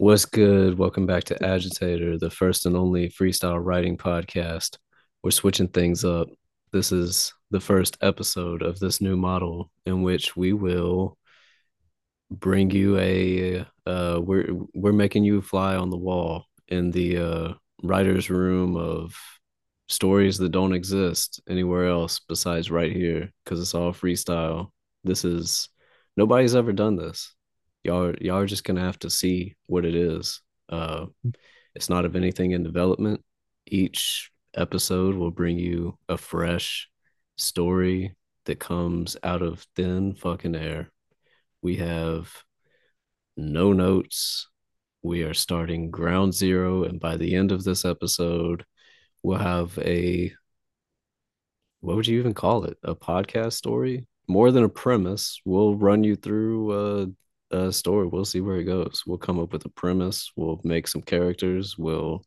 What's good? Welcome back to Agitator, the first and only freestyle writing podcast. We're switching things up. This is the first episode of this new model in which we will bring you a uh we're we're making you fly on the wall in the uh writer's room of stories that don't exist anywhere else besides right here because it's all freestyle. This is nobody's ever done this y'all y'all are just gonna have to see what it is. Uh, it's not of anything in development. Each episode will bring you a fresh story that comes out of thin fucking air. We have no notes. We are starting ground zero, and by the end of this episode, we'll have a what would you even call it? A podcast story? More than a premise. We'll run you through uh uh, story. We'll see where it goes. We'll come up with a premise. We'll make some characters. We'll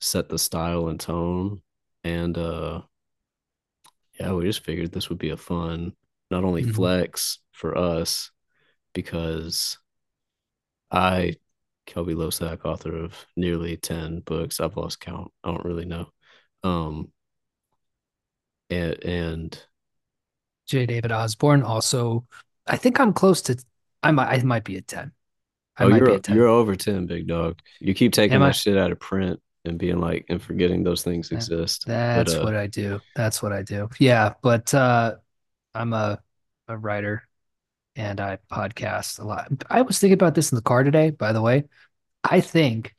set the style and tone. And uh, yeah, we just figured this would be a fun, not only mm-hmm. flex for us, because I, Kelby Losack, author of nearly 10 books, I've lost count. I don't really know. Um, and, and J. David Osborne also, I think I'm close to I might I might be a 10. I oh, you're, 10. you're over 10, big dog. You keep taking Am that I? shit out of print and being like and forgetting those things exist. That's but, uh, what I do. That's what I do. Yeah, but uh I'm a a writer and I podcast a lot. I was thinking about this in the car today, by the way. I think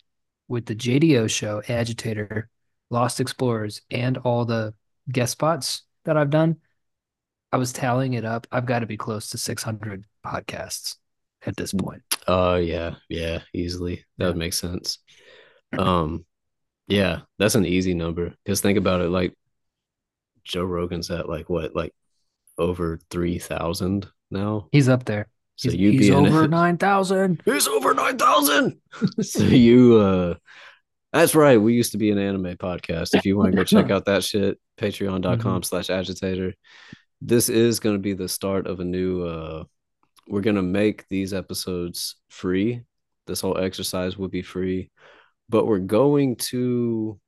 with the JDO show, Agitator, Lost Explorers, and all the guest spots that I've done, I was tallying it up. I've got to be close to 600 podcasts at this point. Oh uh, yeah, yeah, easily. That yeah. would make sense. Um, yeah, that's an easy number. Because think about it, like Joe Rogan's at like what, like over three thousand now. He's up there. So he's, you'd he's be over nine thousand. He's over nine thousand. so you, uh, that's right. We used to be an anime podcast. If you want to go check out that shit, patreon.com mm-hmm. slash agitator. This is going to be the start of a new uh we're gonna make these episodes free. This whole exercise will be free, but we're going to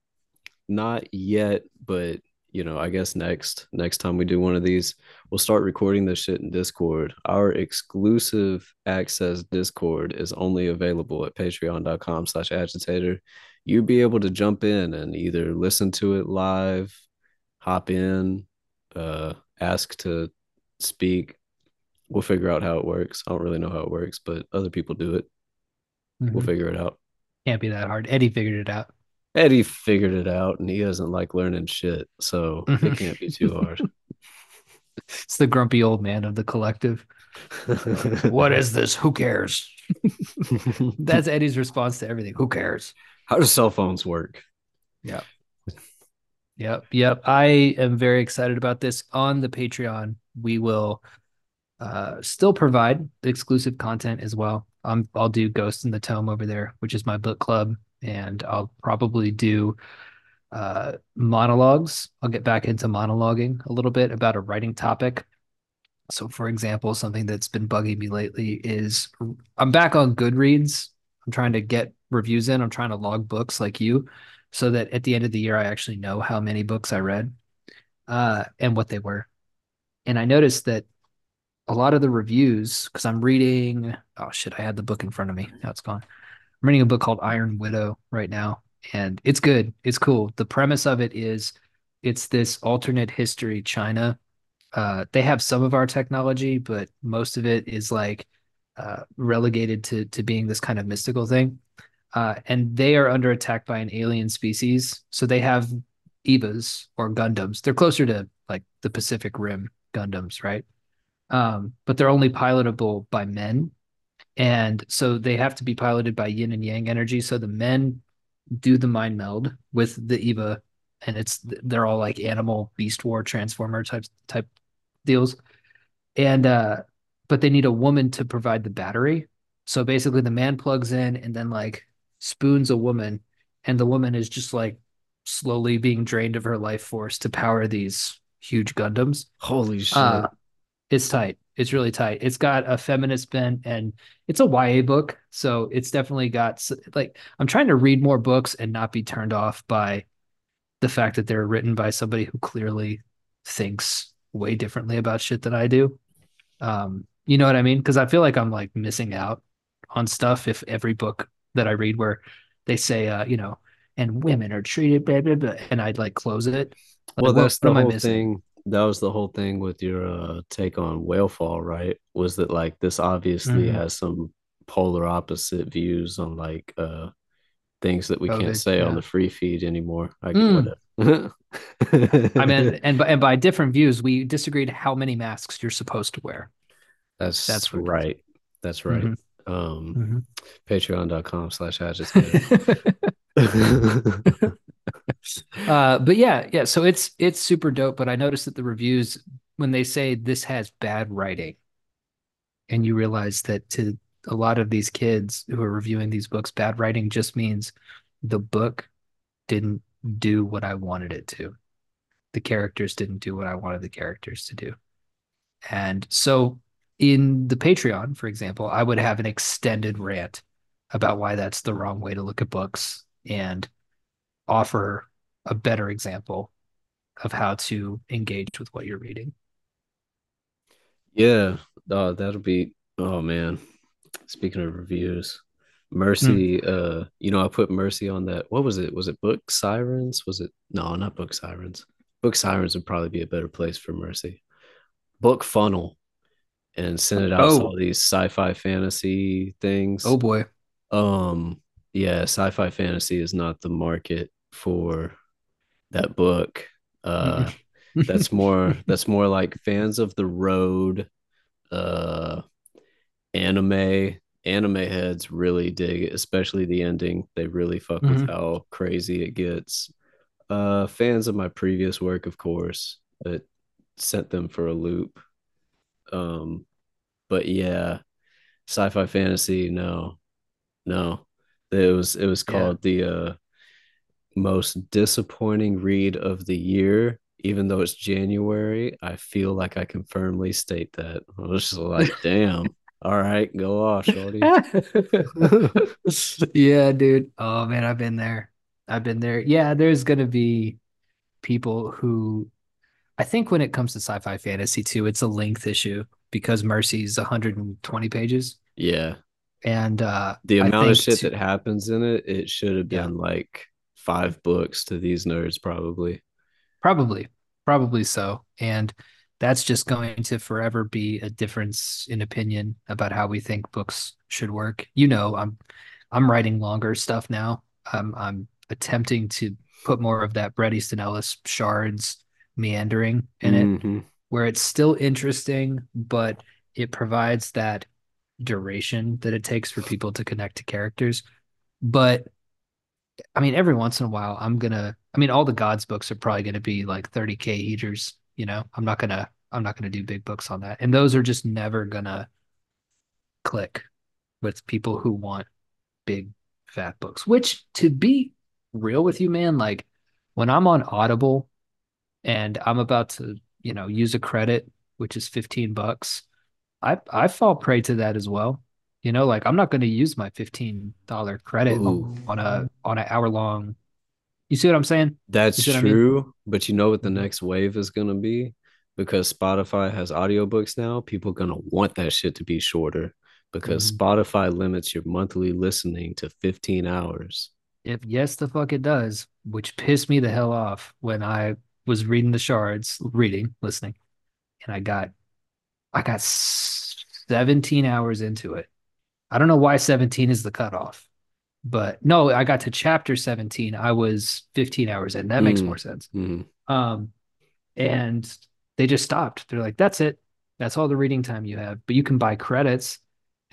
not yet, but you know, I guess next next time we do one of these, we'll start recording this shit in Discord. Our exclusive access Discord is only available at patreon.com slash agitator. You'd be able to jump in and either listen to it live, hop in, uh, ask to speak, we'll figure out how it works. I don't really know how it works, but other people do it. Mm-hmm. We'll figure it out. Can't be that hard. Eddie figured it out. Eddie figured it out, and he doesn't like learning shit, so it can't be too hard. it's the grumpy old man of the collective. what is this? Who cares? That's Eddie's response to everything. Who cares? How do cell phones work? Yep. Yep. Yep. I am very excited about this. On the Patreon, we will uh, still provide exclusive content as well. Um, I'll do Ghost in the Tome over there, which is my book club, and I'll probably do uh, monologues. I'll get back into monologuing a little bit about a writing topic. So, for example, something that's been bugging me lately is I'm back on Goodreads. I'm trying to get reviews in. I'm trying to log books like you, so that at the end of the year, I actually know how many books I read uh, and what they were. And I noticed that a lot of the reviews because I'm reading. Oh shit! I had the book in front of me. Now it's gone. I'm reading a book called Iron Widow right now, and it's good. It's cool. The premise of it is it's this alternate history China. Uh, they have some of our technology, but most of it is like uh, relegated to to being this kind of mystical thing. Uh, and they are under attack by an alien species. So they have Evas or Gundams. They're closer to like the Pacific Rim Gundams, right? um, but they're only pilotable by men. And so they have to be piloted by yin and yang energy. So the men do the mind meld with the Eva, and it's they're all like animal beast war transformer type type deals. And uh, but they need a woman to provide the battery. So basically the man plugs in and then like spoons a woman, and the woman is just like slowly being drained of her life force to power these huge Gundams. Holy shit. Uh, it's tight. It's really tight. It's got a feminist bent and it's a YA book. So it's definitely got like I'm trying to read more books and not be turned off by the fact that they're written by somebody who clearly thinks way differently about shit than I do. Um, you know what I mean? Because I feel like I'm like missing out on stuff if every book that I read where they say, uh, you know, and women are treated blah blah blah, and I'd like close it. Like, well, that's the whole missing? thing. That was the whole thing with your uh, take on Whalefall, right? Was that like this obviously Mhm. has some polar opposite views on like uh things that we can't COVID, say on the free feed anymore. I get Mm. whatever. I mean, and by, and by different views, we disagreed how many masks you're supposed to wear. That's That's it right. That's right. Mhm. Um, Mhm. Patreon.com slash agitator. uh, but yeah, yeah. So it's it's super dope. But I noticed that the reviews when they say this has bad writing, and you realize that to a lot of these kids who are reviewing these books, bad writing just means the book didn't do what I wanted it to. The characters didn't do what I wanted the characters to do. And so in the Patreon, for example, I would have an extended rant about why that's the wrong way to look at books and offer a better example of how to engage with what you're reading. yeah, uh, that'll be. Oh man, speaking of reviews. Mercy. Uh, you know, I put Mercy on that. What was it? Was it Book Sirens? Was it? No, not Book Sirens. Book Sirens would probably be a better place for Mercy. Book Funnel, and send it out to Oh, all these sci-fi fantasy things. oh boy. Um, yeah, sci-fi fantasy is not the market for that book. Uh, that's more that's more like fans of the road, uh, anime. Anime heads really dig it, especially the ending. They really fuck with Mhm. how crazy it gets. Uh, fans of my previous work, of course, that sent them for a loop. Um, but yeah, sci-fi fantasy, no, no. It was it was Yeah. called the uh most disappointing read of the year. Even though it's January, I feel like I can firmly state that. I was just like, damn. All right, go off, shorty. yeah, dude. Oh man, I've been there. I've been there. Yeah, there's gonna be people who I think when it comes to sci-fi fantasy too, it's a length issue because Mercy's 120 pages. Yeah. And uh The amount of shit that happens in it, it should have Yeah. been like five books to these nerds, probably. Probably, probably so. And that's just going to forever be a difference in opinion about how we think books should work. You know, I'm I'm writing longer stuff now. I'm I'm attempting to put more of that Bret Easton Ellis shards meandering in it, Mhm. where it's still interesting, but it provides that duration that it takes for people to connect to characters. But I mean, every once in a while, I'm gonna. I mean, all the gods books are probably gonna be like 30k heaters. You know, I'm not gonna. I'm not gonna do big books on that, and those are just never gonna click with people who want big fat books. Which, to be real with you, man, like when I'm on Audible and I'm about to, you know, use a credit, which is 15 bucks, I I fall prey to that as well. You know, like I'm not going to use my $15 credit Ooh. on a on an hour long. You see what I'm saying? That's what I mean? true, but you know what the next wave is gonna be? Because Spotify has audiobooks now, people are gonna want that shit to be shorter because Mhm. Spotify limits your monthly listening to 15 hours. If yes, the fuck it does, which pissed me the hell off when I was reading the shards, reading, listening, and I got I got 17 hours into it. I don't know why 17 is the cutoff, but no, I got to chapter 17. I was 15 hours in. That makes Mm. more sense. Mhm. Um, and they just stopped. They're like, that's it. That's all the reading time you have, but you can buy credits.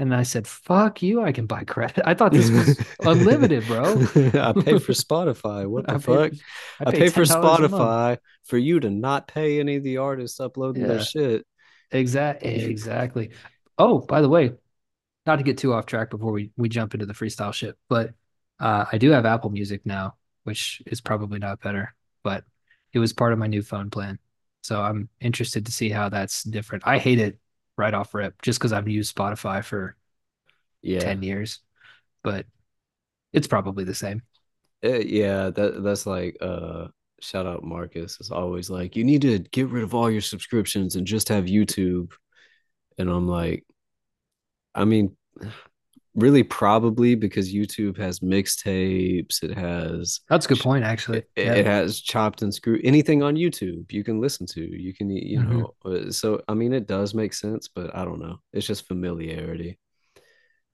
And I said, fuck you, I can buy credit. I thought this was unlimited, bro. I pay for Spotify. What the I fuck? pay, I pay for $10. Spotify for you to not pay any of the artists uploading their shit. Exactly. Exactly. Oh, by the way, not to get too off track before we, we jump into the freestyle shit, but uh, I do have Apple Music now, which is probably not better, but it was part of my new phone plan. So I'm interested to see how that's different. I hate it right off rip, just because I've used Spotify for Yeah. 10 years, but it's probably the same. Uh, yeah, that that's like uh shout out Marcus. It's always like you need to get rid of all your subscriptions and just have YouTube. And I'm like, I mean, really probably because YouTube has mixtapes, it has That's a good point, actually. it, Yeah. it has chopped and screwed anything on YouTube you can listen to. You can you Mhm. know, uh, so I mean it does make sense, but I don't know. It's just familiarity.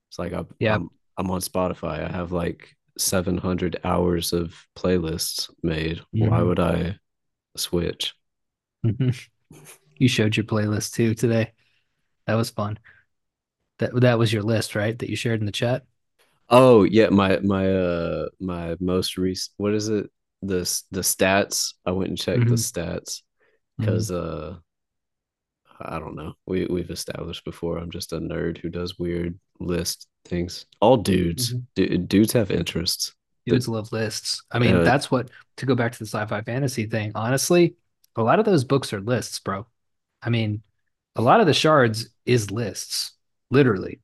It's like I, Yeah. I'm I'm on Spotify. I have like 700 hours of playlists made. Why Mhm. would I switch? Mhm. You showed your playlist too today. That was fun. That that was your list, right? That you shared in the chat. Oh yeah, my my uh my most recent what is it? The the stats. I went and checked the Mhm. stats because uh I don't know. We we've established before. I'm just a nerd who does weird list things. All dudes, Mhm. Du- dudes have interests. Dudes love lists. I mean, uh, that's what to go back to the sci-fi fantasy thing. Honestly, a lot of those books are lists, bro. I mean, a lot of the shards is lists, literally,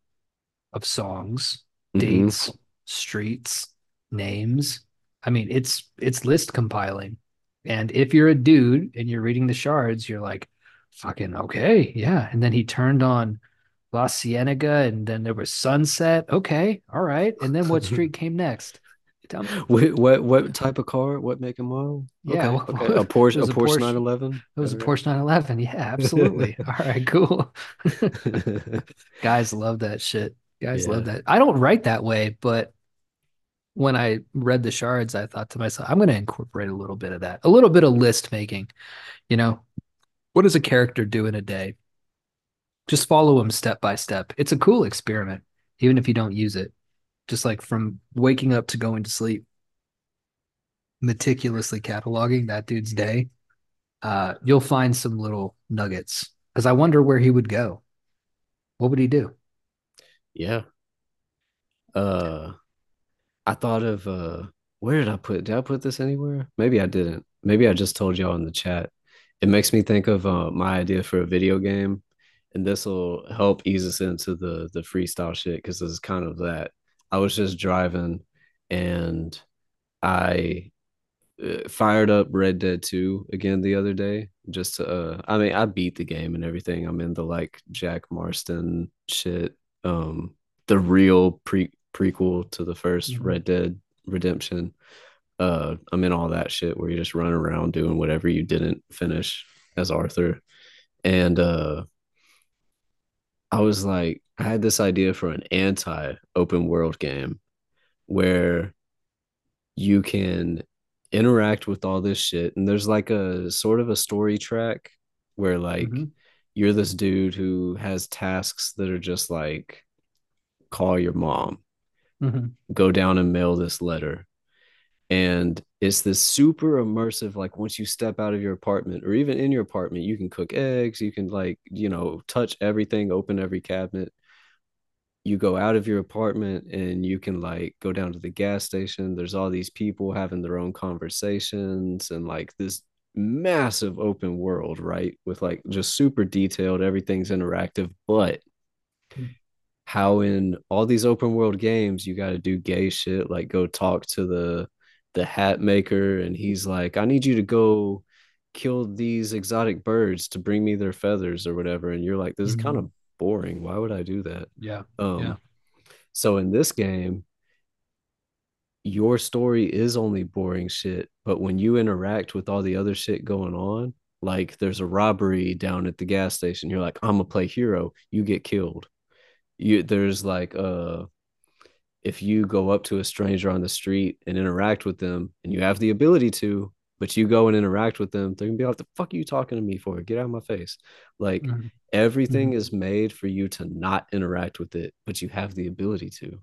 of songs, mhm. dates, streets, names. I mean, it's it's list compiling. And if you're a dude and you're reading the shards, you're like, fucking okay, yeah. And then he turned on La Cienega, and then there was Sunset. Okay, all right. And then what street came next? Tell me. What, what what type of car? What make and model? Yeah, Okay, well, okay. A Porsche, a Porsche Porsche. 911. It was a Porsche 911. Yeah, absolutely. All right, cool. Guys love that shit. Guys love that. I don't write that way, but when I read the shards, I thought to myself, I'm going to incorporate a little bit of that, a little bit of list making. You know, what does a character do in a day? Just follow him step by step. It's a cool experiment, even if you don't use it. Just like from waking up to going to sleep, meticulously cataloging that dude's day, uh, you'll find some little nuggets. Because I wonder where he would go. What would he do? Yeah. Uh I thought of uh where did I put did I put this anywhere? Maybe I didn't. Maybe I just told y'all in the chat. It makes me think of uh my idea for a video game, and this will help ease us into the the freestyle shit because this is kind of that. I was just driving and I uh, fired up Red Dead 2 again the other day just to uh I mean I beat the game and everything. I'm in the like Jack Marston shit. Um the real pre prequel to the 1st Mhm. Red Dead Redemption. Uh I'm in all that shit where you just run around doing whatever you didn't finish as Arthur. And uh I was like I had this idea for an anti open world game where you can interact with all this shit and there's like a sort of a story track where like Mhm. you're this dude who has tasks that are just like call your mom Mhm. go down and mail this letter and it's this super immersive like once you step out of your apartment or even in your apartment you can cook eggs you can like you know touch everything open every cabinet you go out of your apartment and you can like go down to the gas station. There's all these people having their own conversations and like this massive open world, right? With like just super detailed, everything's interactive. But hmm. how in all these open world games, you got to do gay shit, like go talk to the the hat maker, and he's like, I need you to go kill these exotic birds to bring me their feathers or whatever. And you're like, this is kind Mhm. of boring. Why would I do that? Yeah. Um, Yeah. so in this game, your story is only boring shit, but when you interact with all the other shit going on, like there's a robbery down at the gas station, you're like, I'm gonna play hero, you get killed. You there's like uh if you go up to a stranger on the street and interact with them and you have the ability to, but you go and interact with them, they're gonna be like, the fuck are you talking to me for? Get out of my face. Like Mhm. everything Mhm. is made for you to not interact with it, but you have the ability to.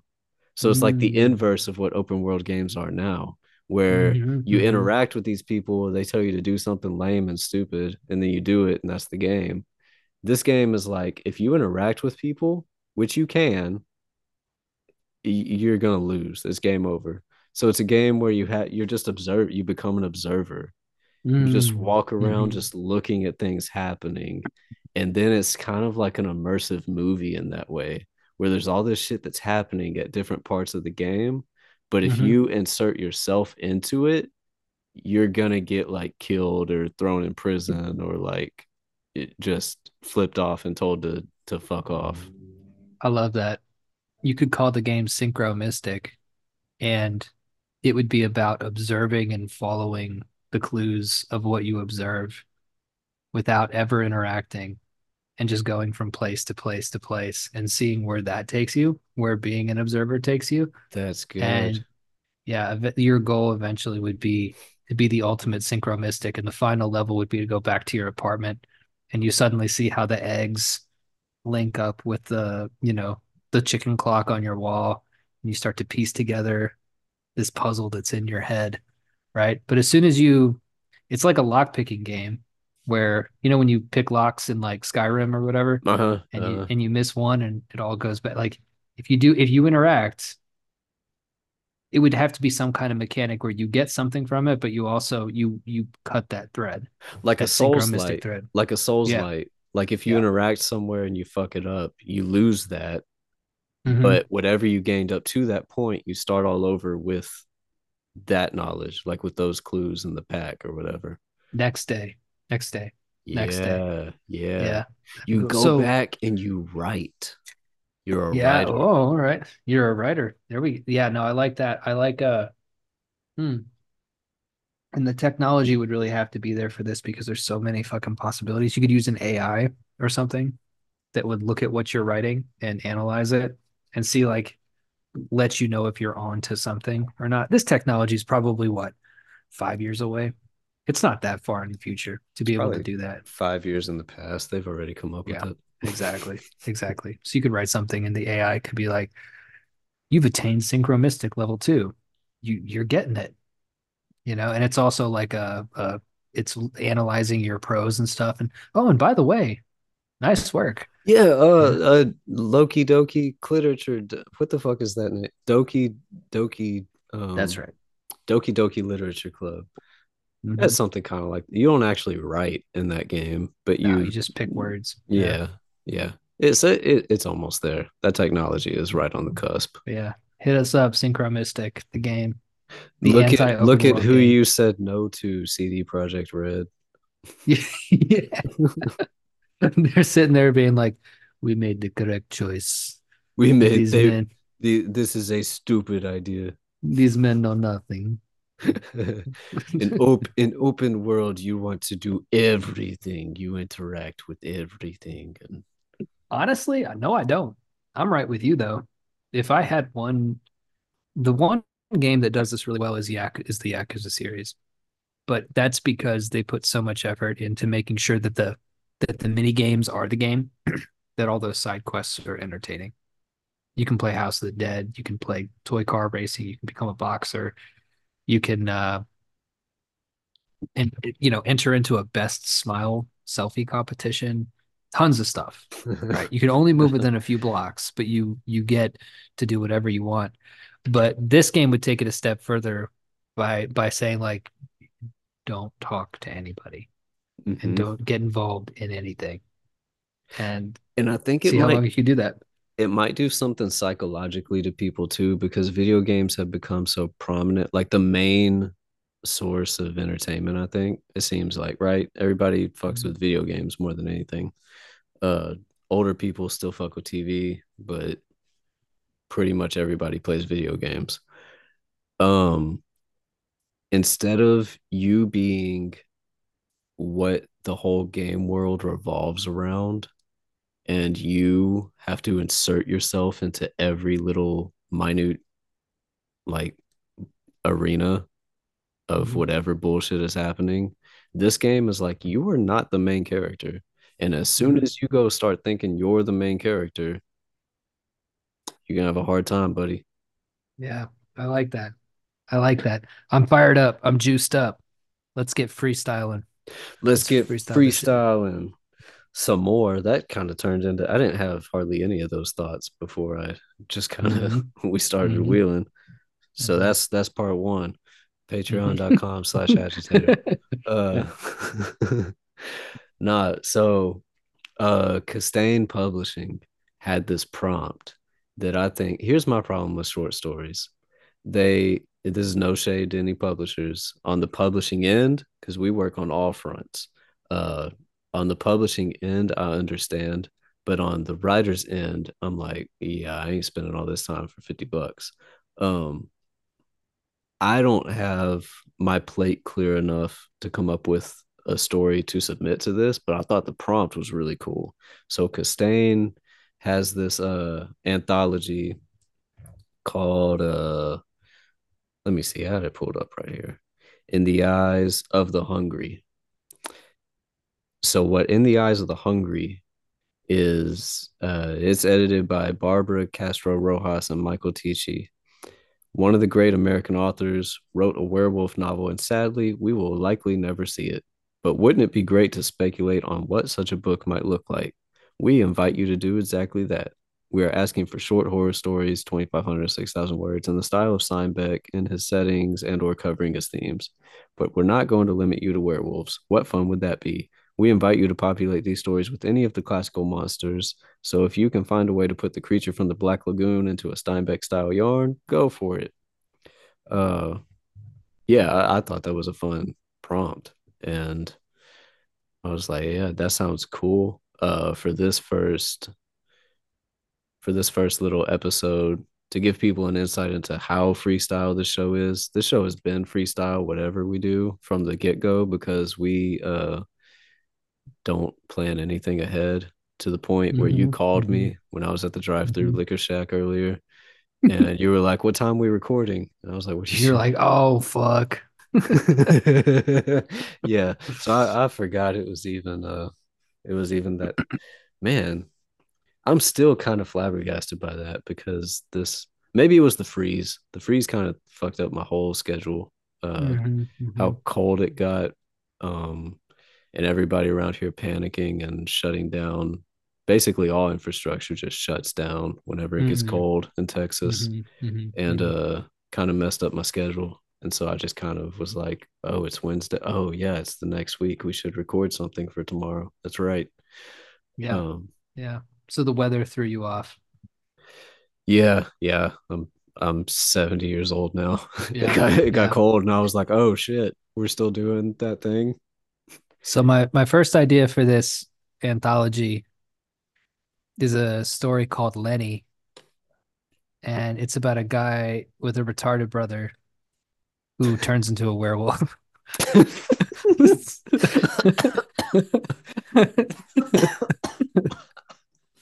So it's like the Mm. inverse of what open world games are now, where Mhm. you Mhm. interact with these people, they tell you to do something lame and stupid, and then you do it, and that's the game. This game is like if you interact with people, which you can, you're gonna lose. It's game over. So it's a game where you have you're just observe you become an observer. You just Mm. walk around Mhm. just looking at things happening And then it's kind of like an immersive movie in that way, where there's all this shit that's happening at different parts of the game. But if Mhm. you insert yourself into it, you're gonna get like killed or thrown in prison or like it just flipped off and told to to fuck off. I love that. You could call the game Synchro Mystic, and it would be about observing and following the clues of what you observe without ever interacting and just going from place to place to place and seeing where that takes you, where being an observer takes you. That's good. And yeah, your goal eventually would be to be the ultimate synchro mystic, and the final level would be to go back to your apartment, and you suddenly see how the eggs link up with the, you know, the chicken clock on your wall, and you start to piece together this puzzle that's in your head, right? But as soon as you, it's like a lock picking game where you know when you pick locks in like Skyrim or whatever, uh-huh. and you uh-huh. and you miss one and it all goes back. Like if you do, if you interact it would have to be some kind of mechanic where you get something from it, but you also you you cut that thread, like a soul's light, thread. like a soul's Yeah. light. Like if you Yeah. interact somewhere and you fuck it up, you lose that. Mhm. But whatever you gained up to that point, you start all over with that knowledge, like with those clues in the pack or whatever. next day, next day, Next yeah, day. yeah, yeah, You go So- back and you write. You're a yeah. writer. Oh, all right. You're a writer. There we. Yeah. No, I like that. I like uh. Hmm. And the technology would really have to be there for this because there's so many fucking possibilities. You could use an AI or something that would look at what you're writing and analyze it and see like let you know if you're on to something or not. This technology is probably what five years away. It's not that far in the future to be able to do that. Five years in the past, they've already come up Yeah. with it. Exactly. Exactly. So you could write something and the AI could be like, you've attained synchromystic level two. You you're getting it. You know, and it's also like a, a it's analyzing your pros and stuff. And oh, and by the way, nice work. Yeah, uh, uh, Loki Doki literature. What the fuck is that name? Doki Doki. Um, That's right. Doki Doki Literature Club. Mhm. That's something kind of like you don't actually write in that game, but No, you, you just pick words. yeah, yeah. It's it, it's almost there. That technology is right on the cusp. Yeah. Hit us up, Synchromystic, the game. The look at look at who game. you said no to. CD Projekt Red. yeah. They're sitting there being like, we made the correct choice. We made These they, men, the, this is a stupid idea. these men know nothing. in op- in open world you want to do everything you interact with everything and Honestly, I no, I don't. I'm right with you though. If I had one, the one game that does this really well is Yak is the Yakuza series, but that's because they put so much effort into making sure that the that the mini games are the game, that all those side quests are entertaining. You can play House of the Dead, you can play toy car racing, you can become a boxer, you can uh and you know enter into a best smile selfie competition, tons of stuff right? You can only move within a few blocks but you you get to do whatever you want. But this game would take it a step further by by saying like don't talk to anybody and Mhm. don't get involved in anything. And and i think it see how long might you can do that. it might do something psychologically to people too because video games have become so prominent like the main source of entertainment i think it seems like right? Everybody fucks Mhm. with video games more than anything. Uh older people still fuck with tv but pretty much everybody plays video games. Um instead of you being what the whole game world revolves around and you have to insert yourself into every little minute like arena of Mhm. whatever bullshit is happening. This game is like you are not the main character and as soon Mhm. as you go start thinking you're the main character you're gonna have a hard time buddy. Yeah i like that. I like that. I'm fired up. I'm juiced up. Let's get freestyling let's Let's get freestyle freestyling some more that kind of turned into i didn't have hardly any of those thoughts before i just kind of Mhm. we started Mhm. wheeling so Mhm. that's that's part one patreon.com slash agitator uh nah so uh Castaigne Publishing had this prompt that I think here's my problem with short stories. They this is no shade to any publishers on the publishing end because we work on all fronts. Uh, on the publishing end, I understand, but on the writer's end, I'm like, yeah, I ain't spending all this time for fifty bucks. Um, I don't have my plate clear enough to come up with a story to submit to this, but I thought the prompt was really cool. So Castaigne has this uh anthology called uh let me see, I had it pulled up right here. In the Eyes of the Hungry. So what In the Eyes of the Hungry is uh it's edited by Barbara Castro Rojas and Michael Tichy. One of the great American authors wrote a werewolf novel, and sadly, we will likely never see it. But wouldn't it be great to speculate on what such a book might look like? We invite you to do exactly that. We are asking for short horror stories, 2,500 to 6,000 words, in the style of Steinbeck and his settings and or covering his themes. But we're not going to limit you to werewolves. What fun would that be? We invite you to populate these stories with any of the classical monsters. So if you can find a way to put the creature from the Black Lagoon into a Steinbeck style yarn, go for it. Uh, yeah, I, I thought that was a fun prompt, and I was like, yeah, that sounds cool. Uh, for this first, for this first little episode, to give people an insight into how freestyle this show is. This show has been freestyle, whatever we do from the get go, because we uh don't plan anything ahead to the point where you Mhm, called me when I was at the drive-through mhm. liquor shack earlier, and you were like, "What time we recording?" And I was like, "What you?" You're like, oh fuck. yeah. So I, I forgot it was even uh it was even that man. I'm still kind of flabbergasted by that because this maybe it was the freeze. The freeze kind of fucked up my whole schedule. Uh Mhm, mhm, how cold it got. Um and everybody around here panicking and shutting down. Basically all infrastructure just shuts down whenever it gets mhm, cold in Texas mhm, mhm, and mhm. uh kind of messed up my schedule. And so I just kind of was like, oh, it's Wednesday. Oh, yeah, it's the next week. We should record something for tomorrow. That's right. Yeah, Um, yeah. So the weather threw you off. yeah, yeah. I'm I'm 70 years old now. It got it got yeah. cold and I was like, oh shit, we're still doing that thing. So my my first idea for this anthology is a story called Lenny, and it's about a guy with a retarded brother who turns into a werewolf.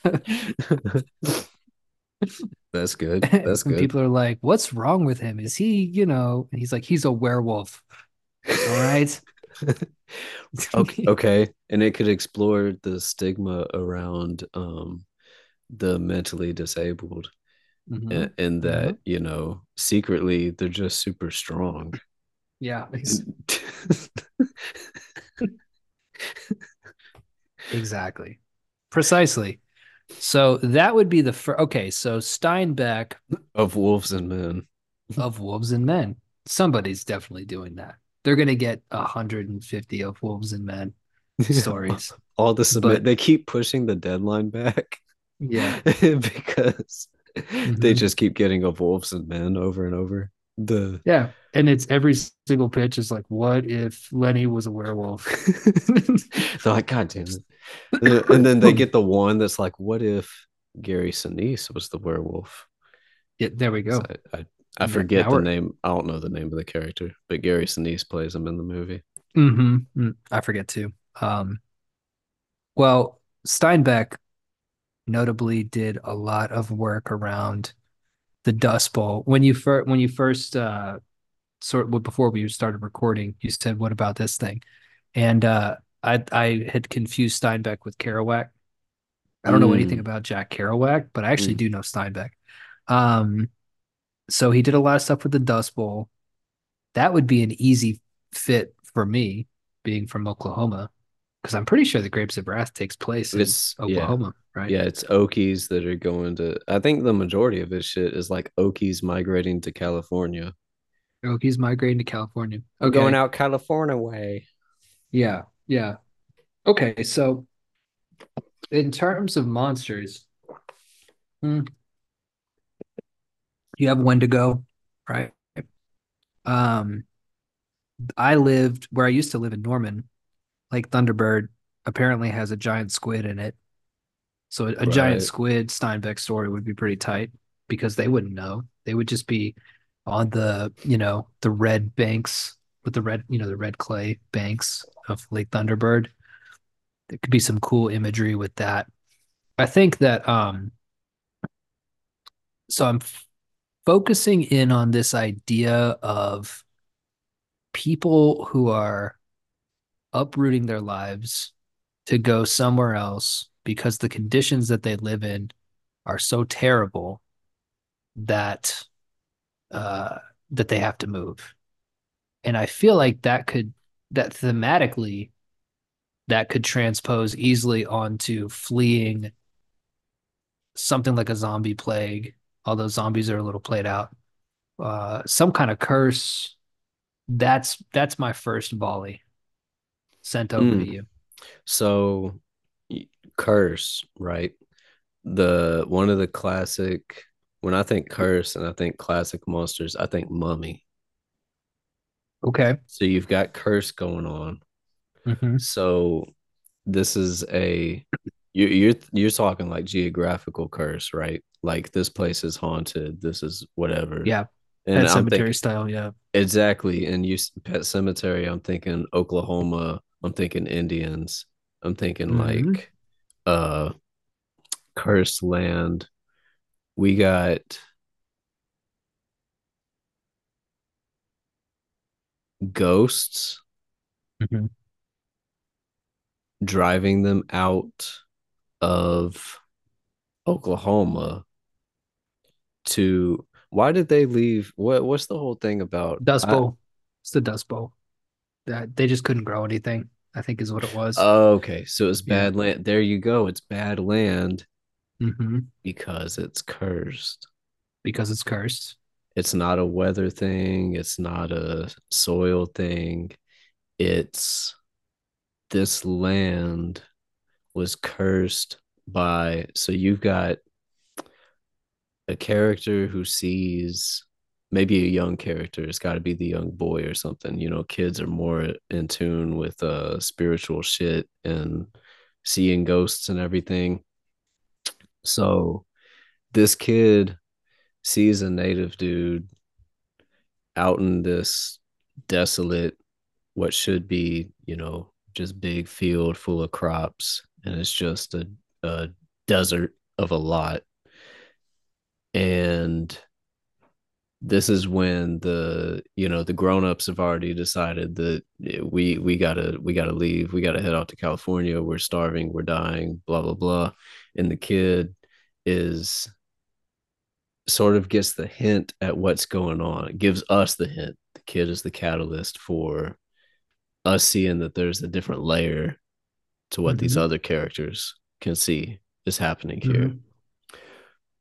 That's good. That's good. people are like, "What's wrong with him? Is he, you know?" And he's like, "He's a werewolf." All right. Okay, okay. And it could explore the stigma around um the mentally disabled hmm and, and that, you know, secretly they're just super strong. Yeah, exactly. Precisely. So that would be the first. Okay, so Steinbeck of wolves and men. of Wolves and Men. Somebody's definitely doing that. They're gonna get 150 of Wolves and Men stories. All the submit But they keep pushing the deadline back yeah. because they hmm just keep getting of wolves and men over and over. The Yeah. And it's every single pitch is like, what if Lenny was a werewolf? they're like, God damn it. And then they get the one that's like, what if Gary Sinise was the werewolf? Yeah, there we So go. I forget Now the name. I don't know the name of the character, but Gary Sinise plays him in the movie. hmm I forget too. Um, well, Steinbeck notably did a lot of work around the Dust Bowl. When you first when you first uh sort before we started recording, you said, "What about this thing?" And uh, I I had confused Steinbeck with Kerouac. I don't know anything Mm, about Jack Kerouac, but I actually mm. do know Steinbeck. Um, so he did a lot of stuff with the Dust Bowl. That would be an easy fit for me, being from Oklahoma, because I'm pretty sure the Grapes of Wrath takes place in It's yeah, Oklahoma, right? yeah. It's Okies that are going to. I think the majority of his shit is like Okies migrating to California. Okies migrating to California. I'm going out California way. Yeah. Yeah. Okay. So in terms of monsters, hmm, you have Wendigo, right? Um, I lived where I used to live in Norman. Lake Thunderbird apparently has a giant squid in it. So a, a giant squid Steinbeck story would be pretty tight because they wouldn't know. They would just be on the, you know, the red banks with the red, you know, the red clay banks of Lake Thunderbird. There could be some cool imagery with that. I think that um so I'm f- focusing in on this idea of people who are uprooting their lives to go somewhere else because the conditions that they live in are so terrible that uh that they have to move. And I feel like that could that thematically that could transpose easily onto fleeing something like a zombie plague, although zombies are a little played out. Uh some kind of curse. That's that's my first volley sent over to Mm. you. So, Curse, right? The one of the classic. When I think Curse and I think classic monsters, I think Mummy. Okay. So you've got Curse going on. hmm So this is a you you're you're talking like geographical curse, right? Like this place is haunted. This is whatever. Yeah. And Pet I'm cemetery thinking style, yeah. exactly. And you Pet Sematary, I'm thinking Oklahoma. I'm thinking Indians. I'm thinking hmm like uh cursed land. We got ghosts hmm driving them out of Oklahoma to why did they leave? What what's the whole thing about? Dust I, Bowl. It's the Dust Bowl. That they just couldn't grow anything, I think is what it was. okay, so it's Yeah. bad land. There you go. It's bad land hmm because it's cursed. Because it's cursed. It's not a weather thing. It's not a soil thing. It's this land was cursed by. So you've got a character who sees maybe a young character. It's got to be the young boy or something. You know, kids are more in tune with uh spiritual shit and seeing ghosts and everything. So this kid sees a native dude out in this desolate, what should be, you know, just big field full of crops, and it's just a, a desert of a lot. And this is when the you know the grown-ups have already decided that we we gotta we gotta leave. We gotta head out to california. We're starving. We're dying. Blah blah blah. And the kid is sort of gets the hint at what's going on. It gives us the hint. The kid is the catalyst for us seeing that there's a different layer to what these hmm other characters can see is happening here. Hmm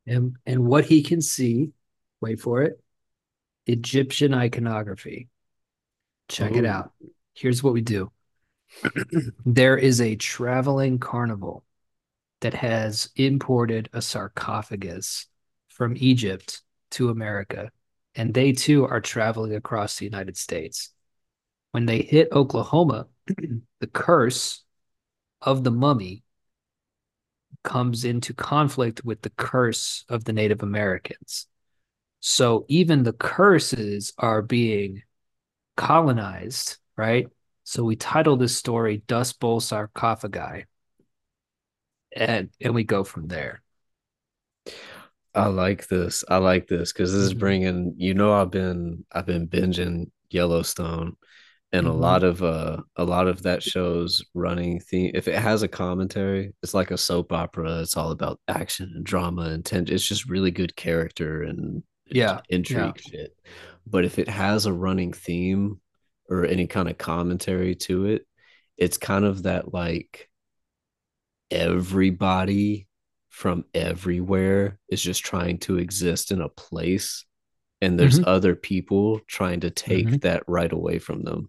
And and what he can see, wait for it, Egyptian iconography. Check it oh out. Here's what we do. There is a traveling carnival that has imported a sarcophagus from Egypt to America, and they too are traveling across the United States. When they hit Oklahoma, the curse of the mummy comes into conflict with the curse of the Native Americans. So even the curses are being colonized, right? So we title this story Dust Bowl Sarcophagi, and and we go from there. I like this. I like this because this is hmm bringing. You know, I've been I've been binging Yellowstone, and a lot of uh a lot of that show's running theme. If it has a commentary, it's like a soap opera. It's all about action and drama and tension. It's just really good character and Yeah, yeah. intrigue shit. But if it has a running theme or any kind of commentary to it, it's kind of that like everybody from everywhere is just trying to exist in a place and there's hmm other people trying to take hmm that right away from them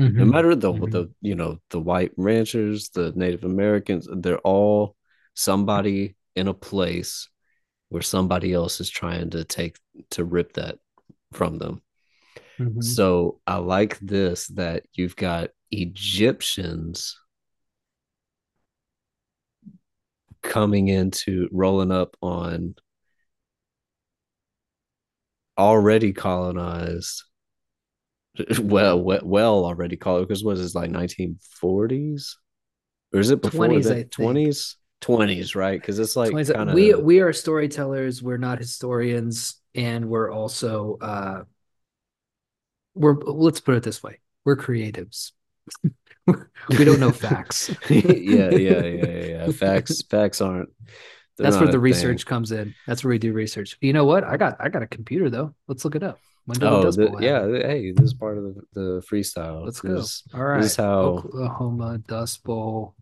Mm-hmm. No matter the mm-hmm. the you know the white ranchers, the Native Americans, they're all somebody in a place where somebody else is trying to take to rip that from them. Mm-hmm. So I like this that you've got Egyptians coming into rolling up on already colonized well well already colonized because what is it, like 1940s or is it before 20s, that? 20s 20s right? Because it's like kinda... we we are storytellers we're not historians and we're also uh we're let's put it this way we're creatives we don't know facts. Yeah yeah yeah yeah facts facts aren't that's where the research comes in. That's where we do research. You know what? I got i got a computer though. Let's look it up. Oh, yeah hey this is part of the, the freestyle. Let's go. All right. this is how oklahoma dust bowl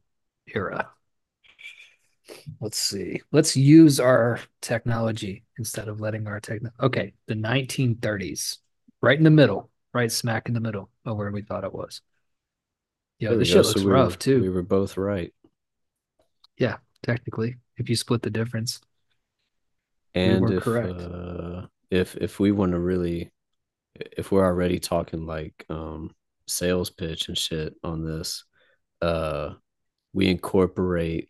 era. Let's see. Let's use our technology instead of letting our techno okay the 1930s right in the middle. Right smack in the middle of where we thought it was yeah this shit looks so we rough were, too. we were both right. Yeah technically if you split the difference. And we if correct. Uh, if if we want to really if we're already talking like um sales pitch and shit on this uh we incorporate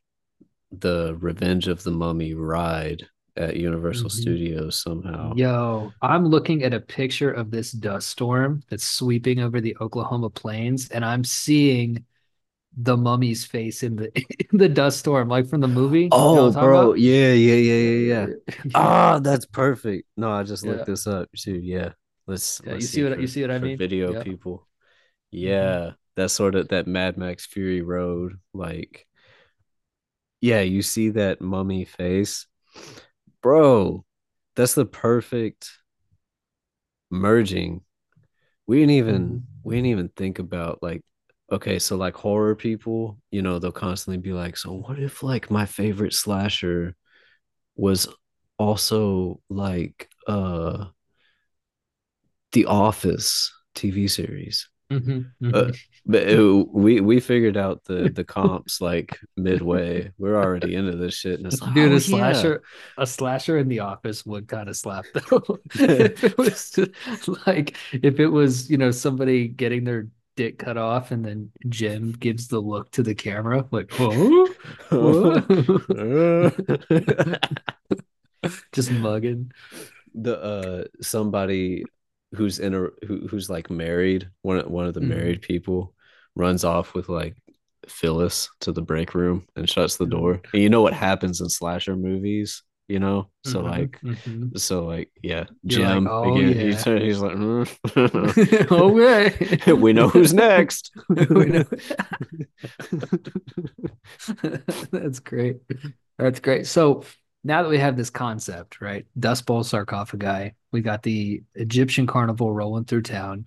the Revenge of the Mummy ride at Universal mm-hmm. Studios somehow. Yo, I'm looking at a picture of this dust storm that's sweeping over the Oklahoma plains, and I'm seeing the mummy's face in the in the dust storm, like from the movie. Oh, you know bro, yeah, yeah, yeah, yeah, yeah. ah, that's perfect. No, I just looked yeah. this up too. Yeah, let's. Yeah, let's you see, what for, you see what I mean? Video yep. people. Yeah, mm-hmm. that sort of that Mad Max Fury Road, like yeah, you see that mummy face, bro. That's the perfect merging. We didn't even mm-hmm. we didn't even think about like okay, so like horror people, you know, they'll constantly be like, so what if like my favorite slasher was also like uh The Office TV series? Mm-hmm, uh, mm-hmm. Uh, but it, we we figured out the the comps like midway. We're already into this shit, and it's like, dude, oh, a slasher, yeah. a slasher in the office would kind of slap though. if it was just, like if it was you know somebody getting their dick cut off, and then Jim gives the look to the camera, like, oh, just mugging. The uh somebody who's in a who, who's like married one one of the mm-hmm. married people runs off with like Phyllis to the break room and shuts the door. And you know what happens in slasher movies, you know? So mm-hmm. like mm-hmm. so like yeah, You're Jim like, oh, again, yeah. he's, he's like mm. okay. we know who's next. know. That's great. That's great. So now that we have this concept, right? Dust Bowl sarcophagi, we got the Egyptian carnival rolling through town.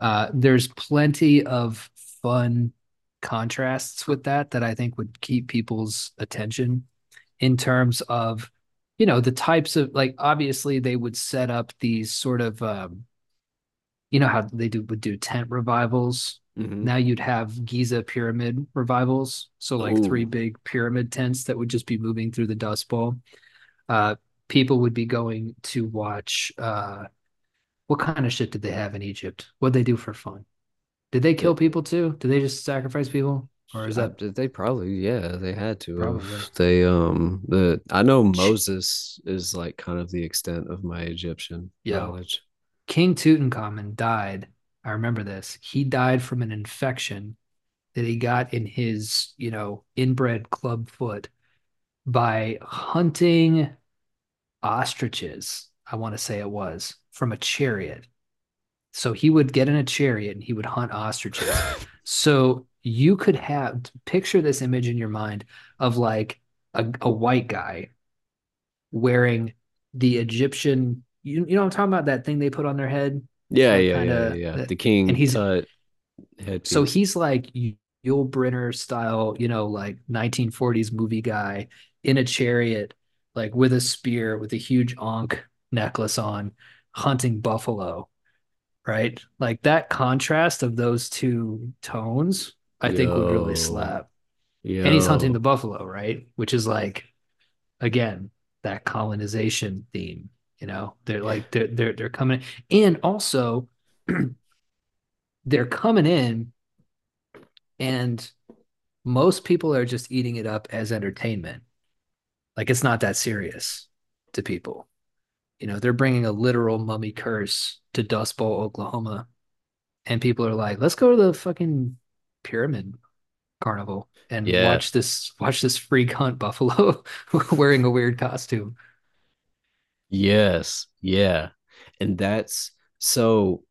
Uh, there's plenty of fun contrasts with that that I think would keep people's attention in terms of, you know, the types of like obviously they would set up these sort of um, you know how they do would do tent revivals. Mm-hmm. Now you'd have Giza pyramid revivals. So like Ooh. three big pyramid tents that would just be moving through the dust bowl. Uh, people would be going to watch uh, what kind of shit did they have in Egypt? What they do for fun? Did they kill people too? Did they just sacrifice people? Or is that they probably yeah they had to probably. they um the I know Moses is like kind of the extent of my Egyptian yeah. knowledge. King Tutankhamun died. I remember this. He died from an infection that he got in his, you know, inbred club foot by hunting ostriches. I want to say it was from a chariot. So he would get in a chariot and he would hunt ostriches. so you could have picture this image in your mind of like a, a white guy wearing the Egyptian you, you know I'm talking about that thing they put on their head? Yeah, yeah, kinda, yeah, yeah. The king and he's uh, so he's like Yul Brynner style, you know, like 1940s movie guy in a chariot, like with a spear, with a huge ankh necklace on, hunting buffalo, right? Like that contrast of those two tones, I think would really slap. Yo. And he's hunting the buffalo, right? Which is like, again, that colonization theme. You know, they're like they're they're they're coming, and also they're coming in, and most people are just eating it up as entertainment. Like it's not that serious to people. You know, they're bringing a literal mummy curse to Dust Bowl, Oklahoma, and people are like, "Let's go to the fucking pyramid carnival and Yeah. watch this watch this freak hunt buffalo wearing a weird costume." Yes. Yeah. And that's so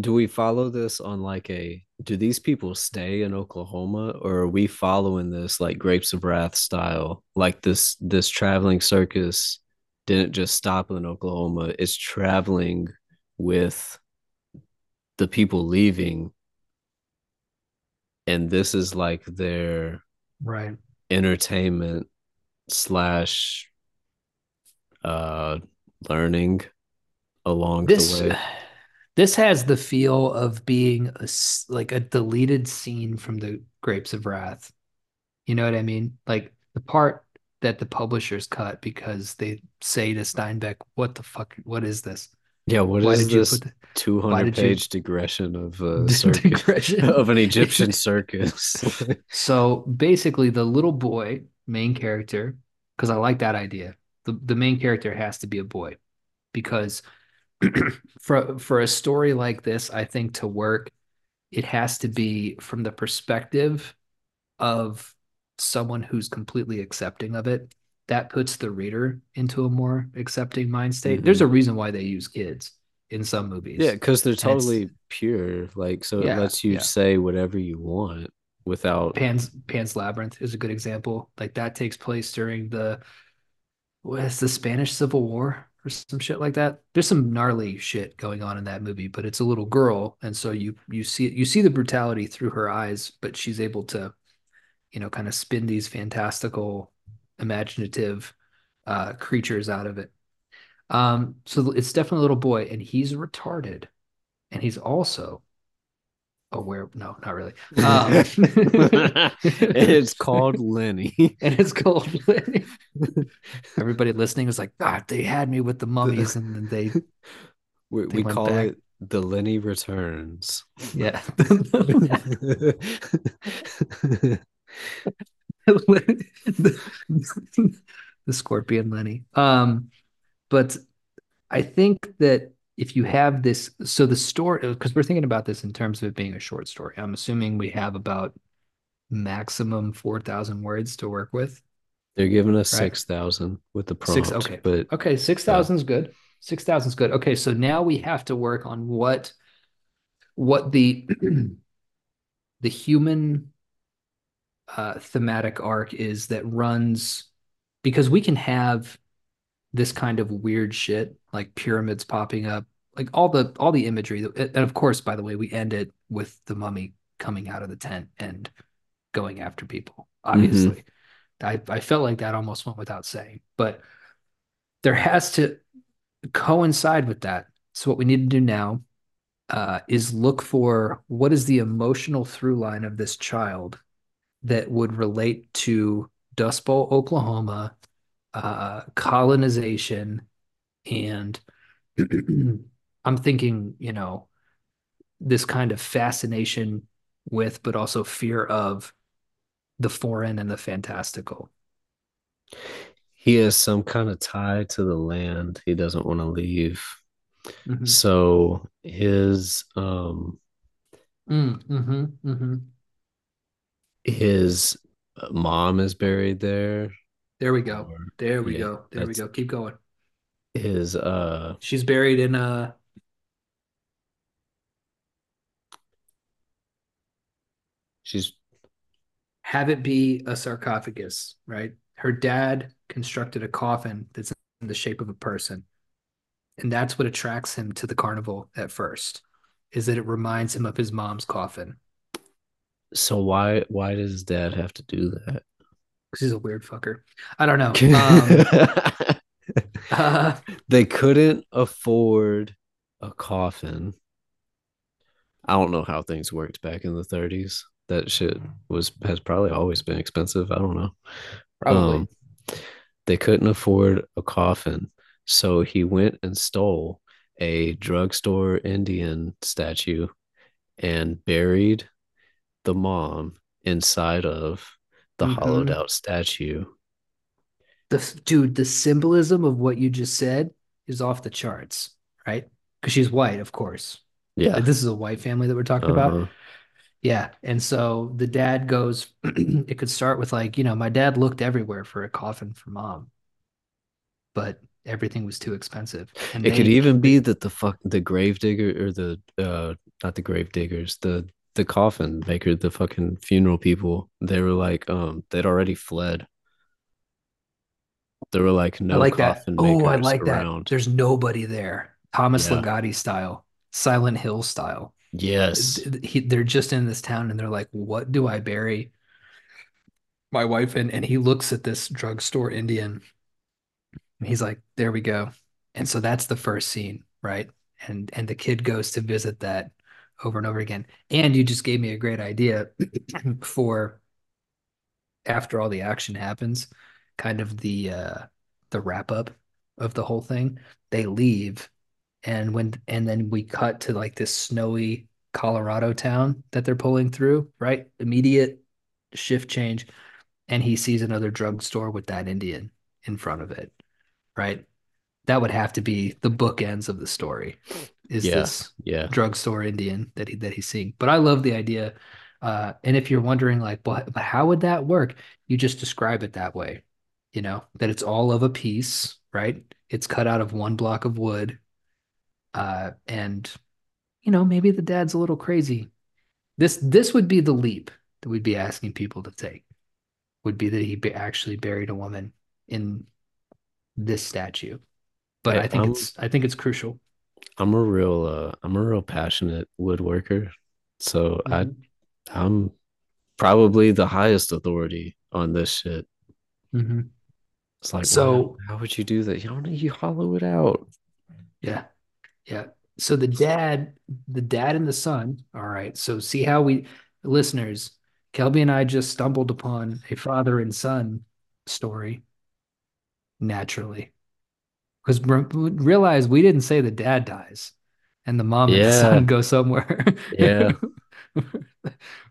do we follow this on like a do these people stay in Oklahoma or are we following this like Grapes of Wrath style? Like this this traveling circus didn't just stop in Oklahoma, it's traveling with the people leaving and this is like their Right. entertainment slash uh learning along This the way. this has the feel of being a like a deleted scene from the Grapes of Wrath. You know what I mean? Like the part that the publishers cut because they say to Steinbeck, "What the fuck? What is this? Yeah, what Why is this 200 did you- page digression of a circus digression? of an Egyptian circus? So basically, the little boy, main character, because I like that idea. The the main character has to be a boy, because for for a story like this, I think to work, it has to be from the perspective of someone who's completely accepting of it. That puts the reader into a more accepting mind state. There's a mm-hmm. reason why they use kids in some movies. yeah, because they're totally pure. Like, so it lets you yeah. say whatever you want without. Pan's Pan's Labyrinth is a good example. Like that takes place during the what is the Spanish Civil War or some shit like that. There's some gnarly shit going on in that movie, but it's a little girl, and so you you see you see the brutality through her eyes, but she's able to, you know, kind of spin these fantastical, imaginative uh, creatures out of it. Um, so it's definitely a little boy, and he's retarded, and he's also aware. No, not really. Um, it's called Lenny. and it's called Lenny. Everybody listening is like, God, they had me with the mummies, and then they, we They we call back. it the Lenny Returns. yeah, the, the scorpion Lenny. Um, but I think that if you have this, so the story, because we're thinking about this in terms of it being a short story, I'm assuming we have about maximum 4,000 words to work with. They're giving us Right. 6,000 with the prompt. Six, okay. But Okay, 6,000 is good. 6,000 is good. Okay, so now we have to work on what what the the human uh thematic arc is that runs because we can have this kind of weird shit like pyramids popping up, like all the all the imagery. And of course, by the way, we end it with the mummy coming out of the tent and going after people. Obviously. I, I felt like that almost went without saying, but there has to coincide with that. So what we need to do now uh, is look for what is the emotional through line of this child that would relate to Dust Bowl, Oklahoma, uh, colonization, and I'm thinking, you know, this kind of fascination with, but also fear of the foreign and the fantastical. he has some kind of tie to the land he doesn't want to leave. Mhm. So his um Mm, mhm, mhm. His mom is buried there. There we go. Or There we yeah, go. There we go. Keep going. his uh She's buried in a she's have it be a sarcophagus, right? Her dad constructed a coffin that's in the shape of a person. And that's what attracts him to the carnival at first, is that it reminds him of his mom's coffin. So why why does dad have to do that? Because he's a weird fucker. I don't know. Um, uh, they couldn't afford a coffin. I don't know how things worked back in the 30s. That shit was has probably always been expensive. I don't know. Probably. Um, they couldn't afford a coffin, so he went and stole a drugstore Indian statue and buried the mom inside of the hollowed hmm out statue. The dude, the symbolism of what you just said is off the charts, right? Because she's white, of course. Yeah. This is a white family that we're talking about. Uh-huh. Yeah. And so the dad goes, it could start with like, you know, my dad looked everywhere for a coffin for mom, but everything was too expensive. And It could even be that the fuck the grave digger or the uh not the grave diggers, the the coffin maker, the fucking funeral people, they were like, um, they'd already fled. There were like I no like that. coffin Oh, I like that. There's nobody there. Thomas Yeah. Ligotti style, Silent Hill style. Yes. He- they're just in this town and they're like, what do I bury my wife in? And he looks at this drugstore Indian and he's like, there we go. And so that's the first scene, right? And and the kid goes to visit that over and over again. And you just gave me a great idea for after all the action happens, kind of the uh the wrap up of the whole thing. They leave and when and then we cut to like this snowy Colorado town that they're pulling through, right? Immediate shift change and he sees another drugstore with that Indian in front of it, right? That would have to be the bookends of the story. Is Yeah. this Yeah. drugstore Indian that he that he's seeing? But I love the idea. Uh, and if you're wondering, like, but how would that work? You just describe it that way, you know, that it's all of a piece, right? It's cut out of one block of wood. Uh, and you know, maybe the dad's a little crazy. This this would be the leap that we'd be asking people to take. Would be that he be actually buried a woman in this statue. But Hey, I think I'm it's I think it's crucial. I'm a real uh I'm a real passionate woodworker. So I Mhm. I'm probably the highest authority on this shit. Mhm. It's like, So how would you do that? You don't you hollow it out. yeah, yeah. So the dad, the dad and the son. All right. So see how we listeners, Kelby and I just stumbled upon a father and son story naturally. Because realize we didn't say the dad dies and the mom and the son go somewhere. Yeah.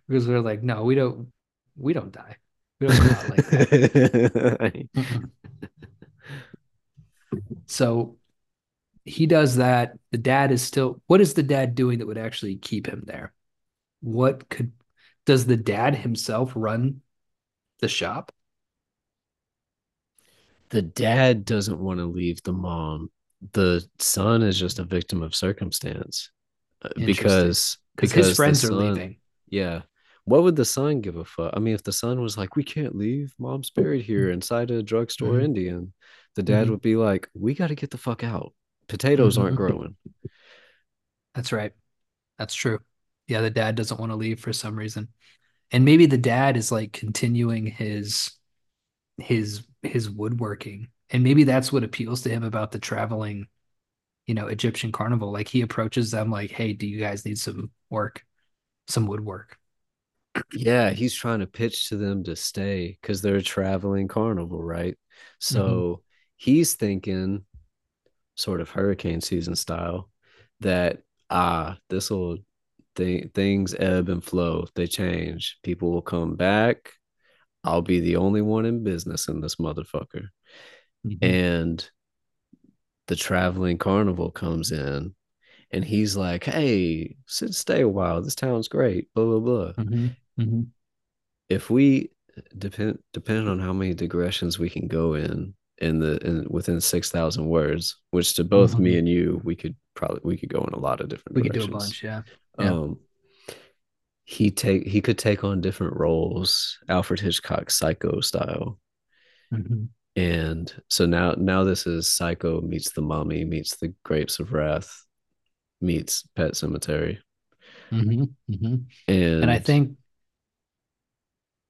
Because we're like, no, we don't we don't die. We don't out like that. So he does that. The dad is still what is the dad doing that would actually keep him there? What could does the dad himself run the shop? The dad doesn't want to leave the mom. The son is just a victim of circumstance uh, because Because his friends are leaving. Yeah. What would the son give a fuck? I mean, if the son was like, "We can't leave. Mom's buried here inside a drugstore Mhm. Indian," the dad Mhm. would be like, "We got to get the fuck out. Potatoes aren't Mhm. growing." That's right. That's true. Yeah, the dad doesn't want to leave for some reason. And maybe the dad is like continuing his his his woodworking. And maybe that's what appeals to him about the traveling, you know, Egyptian carnival. Like he approaches them like, "Hey, do you guys need some work? Some woodwork?" Yeah, he's trying to pitch to them to stay because they're a traveling carnival, right? So he's thinking, sort of hurricane season style, that ah, this will th- things ebb and flow, they change. People will come back. I'll be the only one in business in this motherfucker. Mhm. And the traveling carnival comes in and he's like, hey, sit stay a while. This town's great. Blah blah blah. Mhm. Mhm. if we depend depending on how many digressions we can go in in the in within 6000 words which to both me Mhm. and you we could probably we could go in a lot of different We could do a directions bunch, yeah. Yeah. He take he could take on different roles alfred hitchcock psycho style Mhm. and so now now this is psycho meets the mummy meets the grapes of wrath meets Pet Sematary Mhm. Mhm. and And I think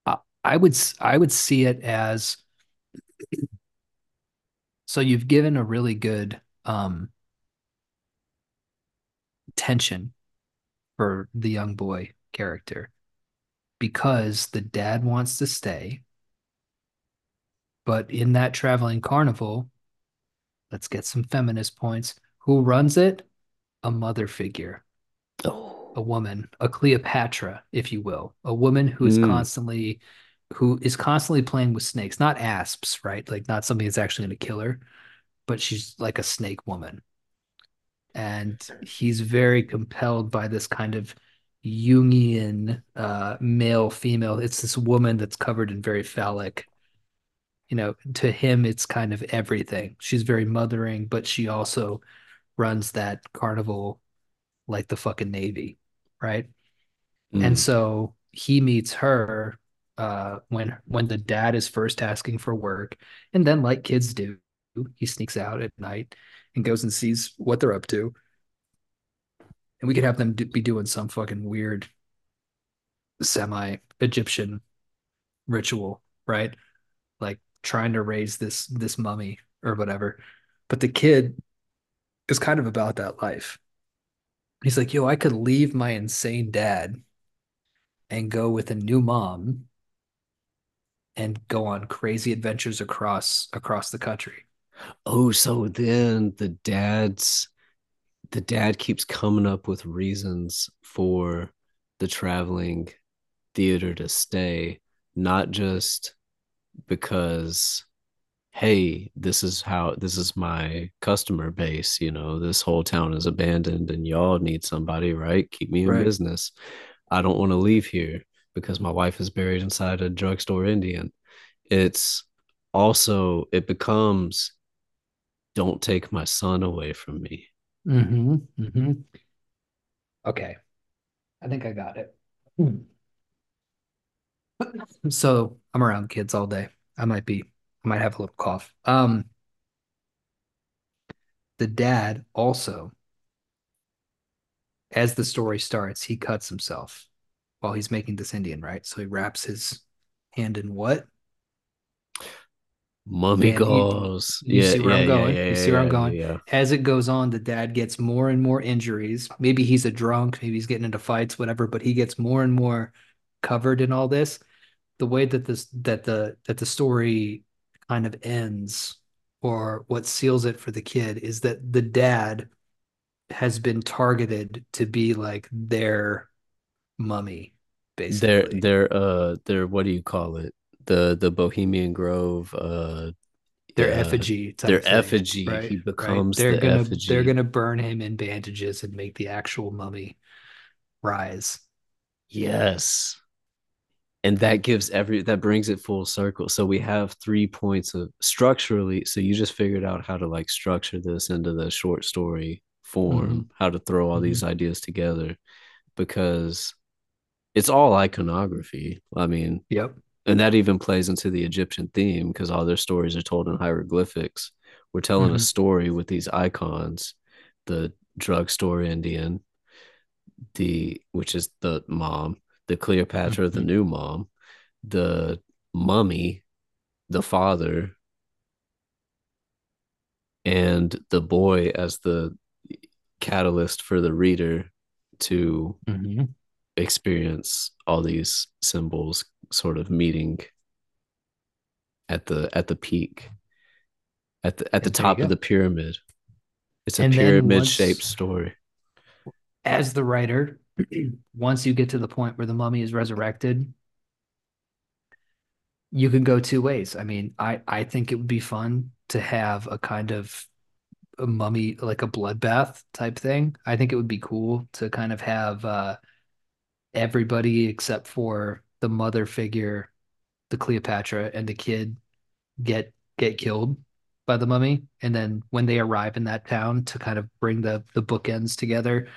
I, I would I would see it as so you've given a really good um tension for the young boy character because the dad wants to stay. But in that traveling carnival, let's get some feminist points. Who runs it? A mother figure, Oh. a woman, a Cleopatra, if you will, a woman who is Mm. constantly who is constantly playing with snakes, not asps, right? Like not something that's actually going to kill her, but she's like a snake woman. And he's very compelled by this kind of Jungian uh, male female. It's this woman that's covered in very phallic. You know, to him, it's kind of everything. She's very mothering, but she also runs that carnival like the fucking Navy, right? And Mm. so he meets her uh, when when the dad is first asking for work, and then like kids do, he sneaks out at night and goes and sees what they're up to. And we could have them be doing some fucking weird semi-Egyptian ritual, right? Like trying to raise this this mummy or whatever. But the kid is kind of about that life. He's like, yo, I could leave my insane dad and go with a new mom and go on crazy adventures across across the country. Oh, so then the dad's the dad keeps coming up with reasons for the traveling theater to stay, not just because hey, this is how this is my customer base, you know, this whole town is abandoned and y'all need somebody, right? Keep me in Right. business. I don't want to leave here because my wife is buried inside a drugstore Indian. It's also it becomes don't take my son away from me. Mm-hmm. Mm-hmm. Okay. I think I got it. Hmm. So I'm around kids all day. I might be, I might have a little cough. Um, the dad also, as the story starts, he cuts himself while he's making this Indian, right? So he wraps his hand in what? Mummy Man, you- You yeah, see where yeah, I'm going. Yeah, you see where I'm going. As it goes on, the dad gets more and more injuries. Maybe he's a drunk, maybe he's getting into fights, whatever, but he gets more and more covered in all this. The way that this that the that the story kind of ends, or what seals it for the kid, is that the dad has been targeted to be like their mummy, basically. they're uh they're what do you call it? The the Bohemian Grove uh their uh, effigy type their thing, effigy. right? He right. becomes They're the gonna effigy. they're gonna burn him in bandages and make the actual mummy rise. Yes. And that gives every that brings it full circle. So we have three points of structurally. So you just figured out how to like structure this into the short story form, how to throw all Mhm. these ideas together because it's all iconography. I mean, Yep. And that even plays into the Egyptian theme because all their stories are told in hieroglyphics. We're telling a Mhm. story with these icons, the drugstore Indian, the which is the mom, the Cleopatra, the Mhm. new mom, the mummy, the father, and the boy as the catalyst for the reader to Mhm. Experience all these symbols sort of meeting at the at the peak at the at the And top of the pyramid it's a And pyramid once- shaped story As the writer, once you get to the point where the mummy is resurrected, you can go two ways. I mean, I I think it would be fun to have a kind of a mummy like a bloodbath type thing. I think it would be cool to kind of have uh everybody except for the mother figure, the Cleopatra, and the kid get get killed by the mummy. And then when they arrive in that town to kind of bring the the bookends together,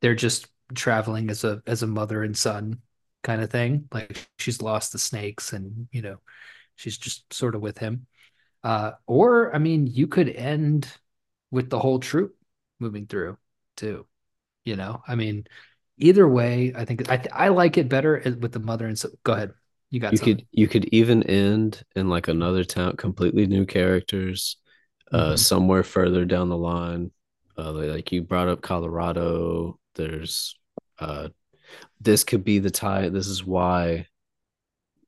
they're just traveling as a as a mother and son kind of thing. Like she's lost the snakes and you know, she's just sort of with him. Uh, or I mean, you could end with the whole troop moving through too. You know, I mean, either way, I think I I like it better with the mother and so. Go ahead, you got you something. could you could even end in like another town completely new characters uh Mhm. somewhere further down the line uh like you brought up colorado there's Uh, this could be the tie. This is why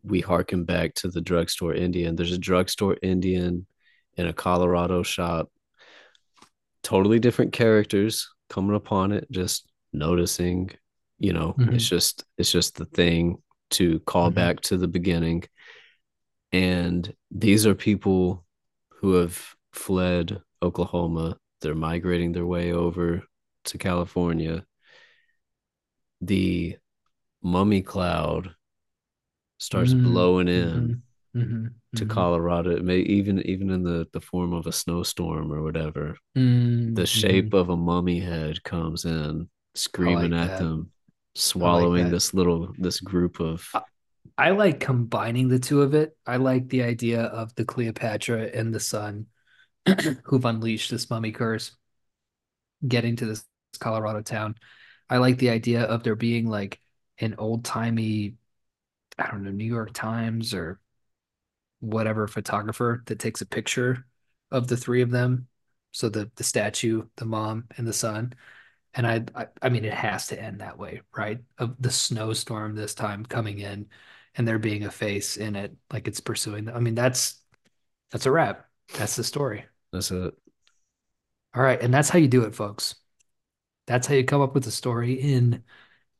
we harken back to the drugstore Indian. There's a drugstore Indian in a Colorado shop. Totally different characters coming upon it, just noticing, you know, mm-hmm. it's just it's just the thing to call mm-hmm. back to the beginning. And these are people who have fled Oklahoma. They're migrating their way over to California. The mummy cloud starts mm-hmm. blowing in mm-hmm. mm-hmm. to mm-hmm. Colorado. It may even even in the the form of a snowstorm or whatever. The shape of a mummy head comes in, screaming like at that. them, swallowing like this little this group of. I, I like combining the two of it. I like the idea of the Cleopatra and the son, who've unleashed this mummy curse, getting to this Colorado town. I like the idea of there being like an old timey I don't know, New York Times or whatever photographer that takes a picture of the three of them. So the the statue, the mom, and the son. And I, I, I mean, it has to end that way, right? Of the snowstorm this time coming in, and there being a face in it, like it's pursuing. Them. I mean, that's that's a wrap. That's the story. That's it. All right, and that's how you do it, folks. That's how you come up with a story in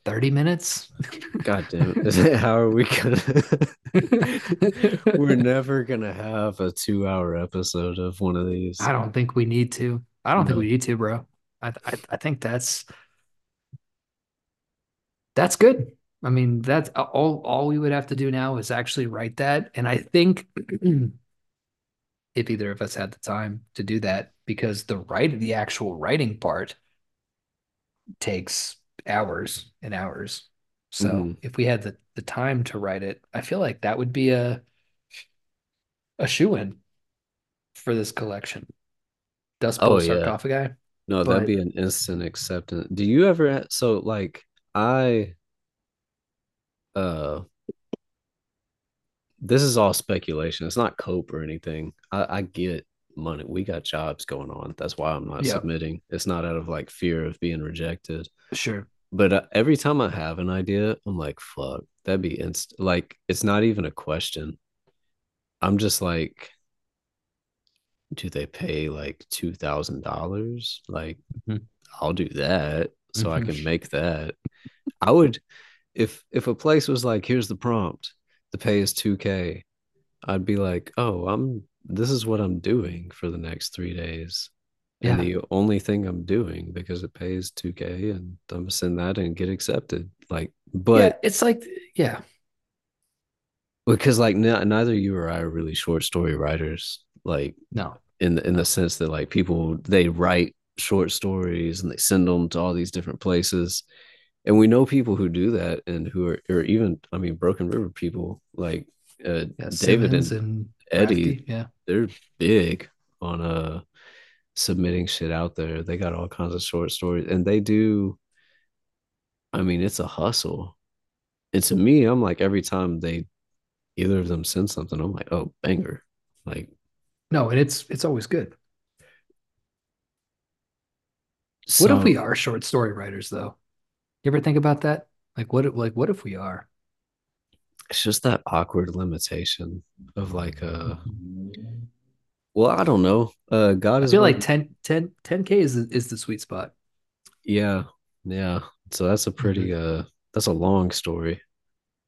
30 minutes? God damn it. How are we gonna We're never gonna have a two hour episode of one of these. I don't think we need to. I don't no. think we need to, bro. I, I I think that's that's good. I mean, that's all all we would have to do now is actually write that. And I think if either of us had the time to do that, because the write the actual writing part takes hours and hours. So mm-hmm. if we had the, the time to write it, I feel like that would be a a shoe in for this collection. Dust Bowl oh, sarcophagi. Yeah. No, but... that'd be an instant acceptance. Do you ever so like I uh this is all speculation. It's not cope or anything. I, I get money. We got jobs going on. That's why I'm not yep. submitting. It's not out of like fear of being rejected. Sure. But uh, every time I have an idea, I'm like, fuck, that'd be inst like it's not even a question. I'm just like, do they pay like two thousand dollars? Like, mm-hmm. I'll do that so mm-hmm. I can make that. I would if if a place was like, here's the prompt, the pay is 2K, I'd be like, oh, I'm this is what I'm doing for the next three days and the only thing I'm doing because it pays 2K and I'm gonna send that and get accepted. Like, but yeah, it's like, yeah, because like n- neither you or I are really short story writers. Like, no, in the, in the sense that like people they write short stories and they send them to all these different places, and we know people who do that and who are or even I mean Broken River people like uh, yeah, David and, and Eddie, Rafty, yeah, they're big on uh submitting shit out there. They got all kinds of short stories and they do I mean, it's a hustle. And to me, I'm like every time they either of them send something, I'm like, oh, banger. Like No, and it's it's always good. So, what if we are short story writers though? You ever think about that? Like what if like what if we are? It's just that awkward limitation of like uh well, I don't know. Uh, God I is. feel like 10, 10, 10k is is the sweet spot. Yeah, yeah. So that's a pretty mm-hmm. uh, that's a long story.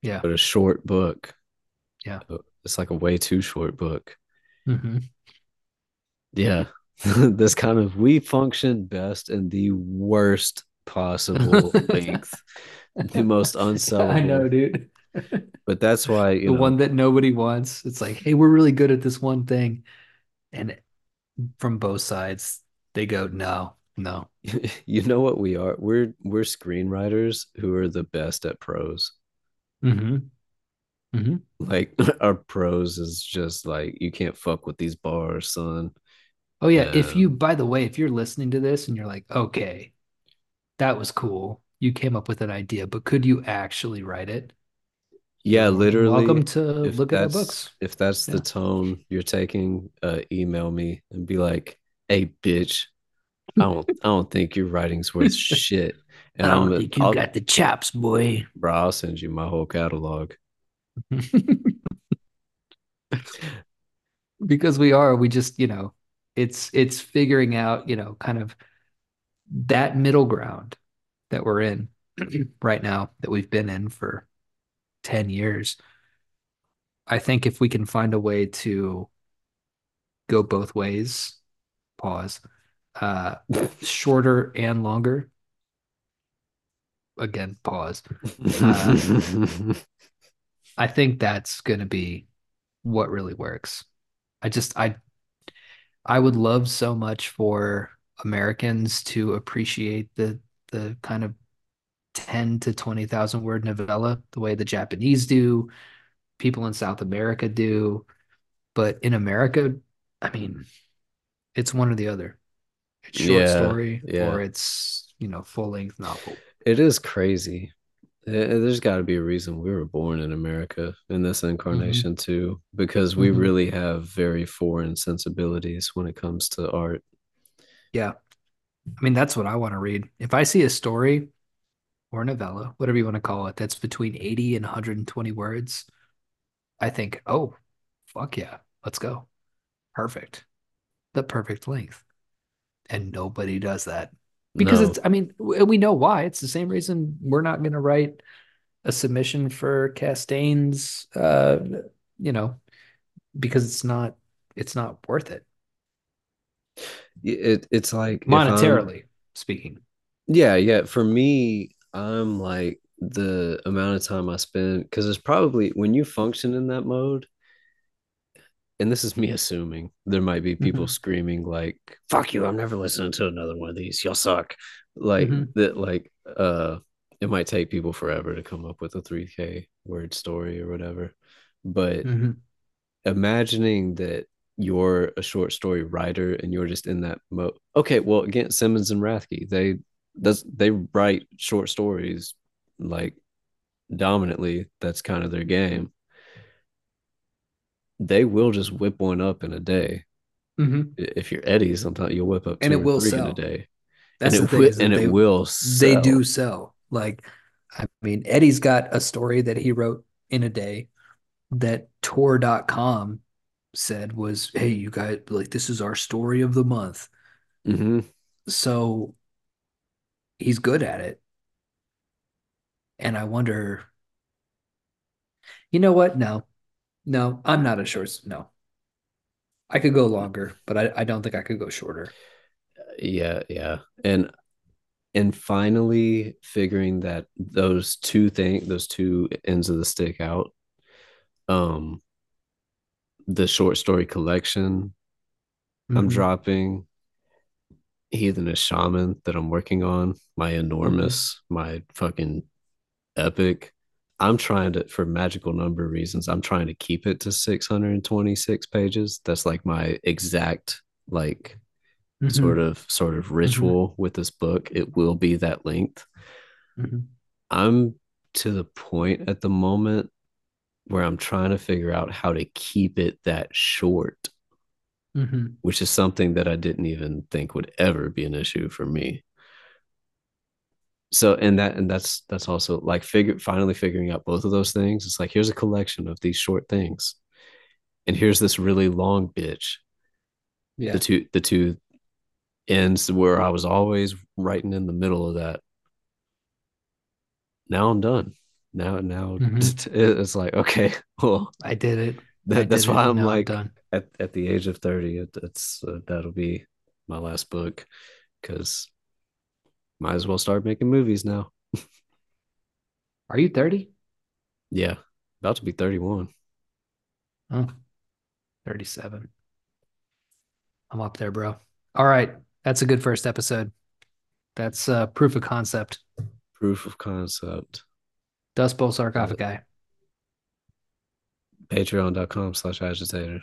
Yeah, but a short book. Yeah, uh, it's like a way too short book. Mm-hmm. Yeah, this kind of we function best in the worst possible length, the most unsellable. I know, dude. but that's why the know, one that nobody wants. It's like, hey, we're really good at this one thing and from both sides they go no no you know what we are we're we're screenwriters who are the best at prose mm-hmm. Mm-hmm. like our prose is just like you can't fuck with these bars son oh yeah if you by the way if you're listening to this and you're like okay that was cool you came up with an idea but could you actually write it yeah, literally. Welcome to look at our books. If that's yeah. the tone you're taking, uh, email me and be like, "Hey, bitch, I don't, I don't think your writing's worth shit." And I don't I'm, think you I'll, got the chops, boy. bro, I'll send you my whole catalog. because we are, we just, you know, it's it's figuring out, you know, kind of that middle ground that we're in right now that we've been in for 10 years. I think if we can find a way to go both ways, pause, uh, shorter and longer. Again, pause. Uh, I think that's going to be what really works. I just I I would love so much for Americans to appreciate the the kind of 10 to 20,000 word novella the way the Japanese do, people in South America do. But in America, I mean, it's one or the other. It's short Yeah, story yeah. or it's, you know, full length novel. It is crazy. Eh, There's got to be a reason we were born in America in this hmm incarnation too, because we hmm really have very foreign sensibilities when it comes to art. Yeah. I mean, that's what I want to read. If I see a story or novella, whatever you want to call it, that's between 80 and 120 words, I think, oh, fuck yeah, let's go. Perfect. The perfect length. And nobody does that because it's, I mean, we know why. It's the same reason we're not going to write a submission for Castaigne's, uh, you know, because it's not, it's not worth it it it's like monetarily speaking. yeah, yeah, for me, I'm like the amount of time I spend because it's probably when you function in that mode, and this is me assuming there might be people hmm screaming like fuck you i'm never listening to another one of these. Y'all suck. Like hmm that like uh it might take people forever to come up with a 3k word story or whatever. But hmm imagining that you're a short story writer and you're just in that mode okay well again simmons and rathke they does they write short stories like dominantly that's kind of their game they will just whip one up in a day hmm if you're Eddie, sometimes you'll whip up And it will three in a sell. day, and That's the it thing and that it they will they do sell. sell. Like, I mean, Eddie's got a story that he wrote in a day that Tor.com said was, hey, you guys, like, this is our story of the month. hmm So he's good at it. And I wonder, you know what? No, no, I'm not a short. No, I could go longer, but I, I don't think I could go shorter. Yeah, yeah, and and finally figuring that those two things, those two ends of the stick out. Um, the short story collection I'm hmm dropping, Heathenish Shaman that I'm working on, my enormous, my fucking epic. I'm trying to, for magical number reasons, I'm trying to keep it to 626 pages. That's like my exact, like, sort hmm of, sort of hmm ritual with this book. It will be that length. hmm I'm to the point at the moment where I'm trying to figure out how to keep it that short, hmm which is something that I didn't even think would ever be an issue for me. So and that and that's that's also like figure finally figuring out both of those things. It's like here's a collection of these short things and here's this really long bitch. Yeah. The two the two ends where i was always writing in the middle of that. Now i'm done. Now now hmm it's like okay well I did it. I that, did that's why i'm I'm like done. at, at the age of 30 it, it's uh, that'll be my last book because might as well start making movies now Are you 30? yeah about to be 31 Oh, 37. I'm up there, bro. All right. That's a good first episode. That's uh, proof of concept. proof of concept Dust Bowl sarcophagi. patreon.com slash agitator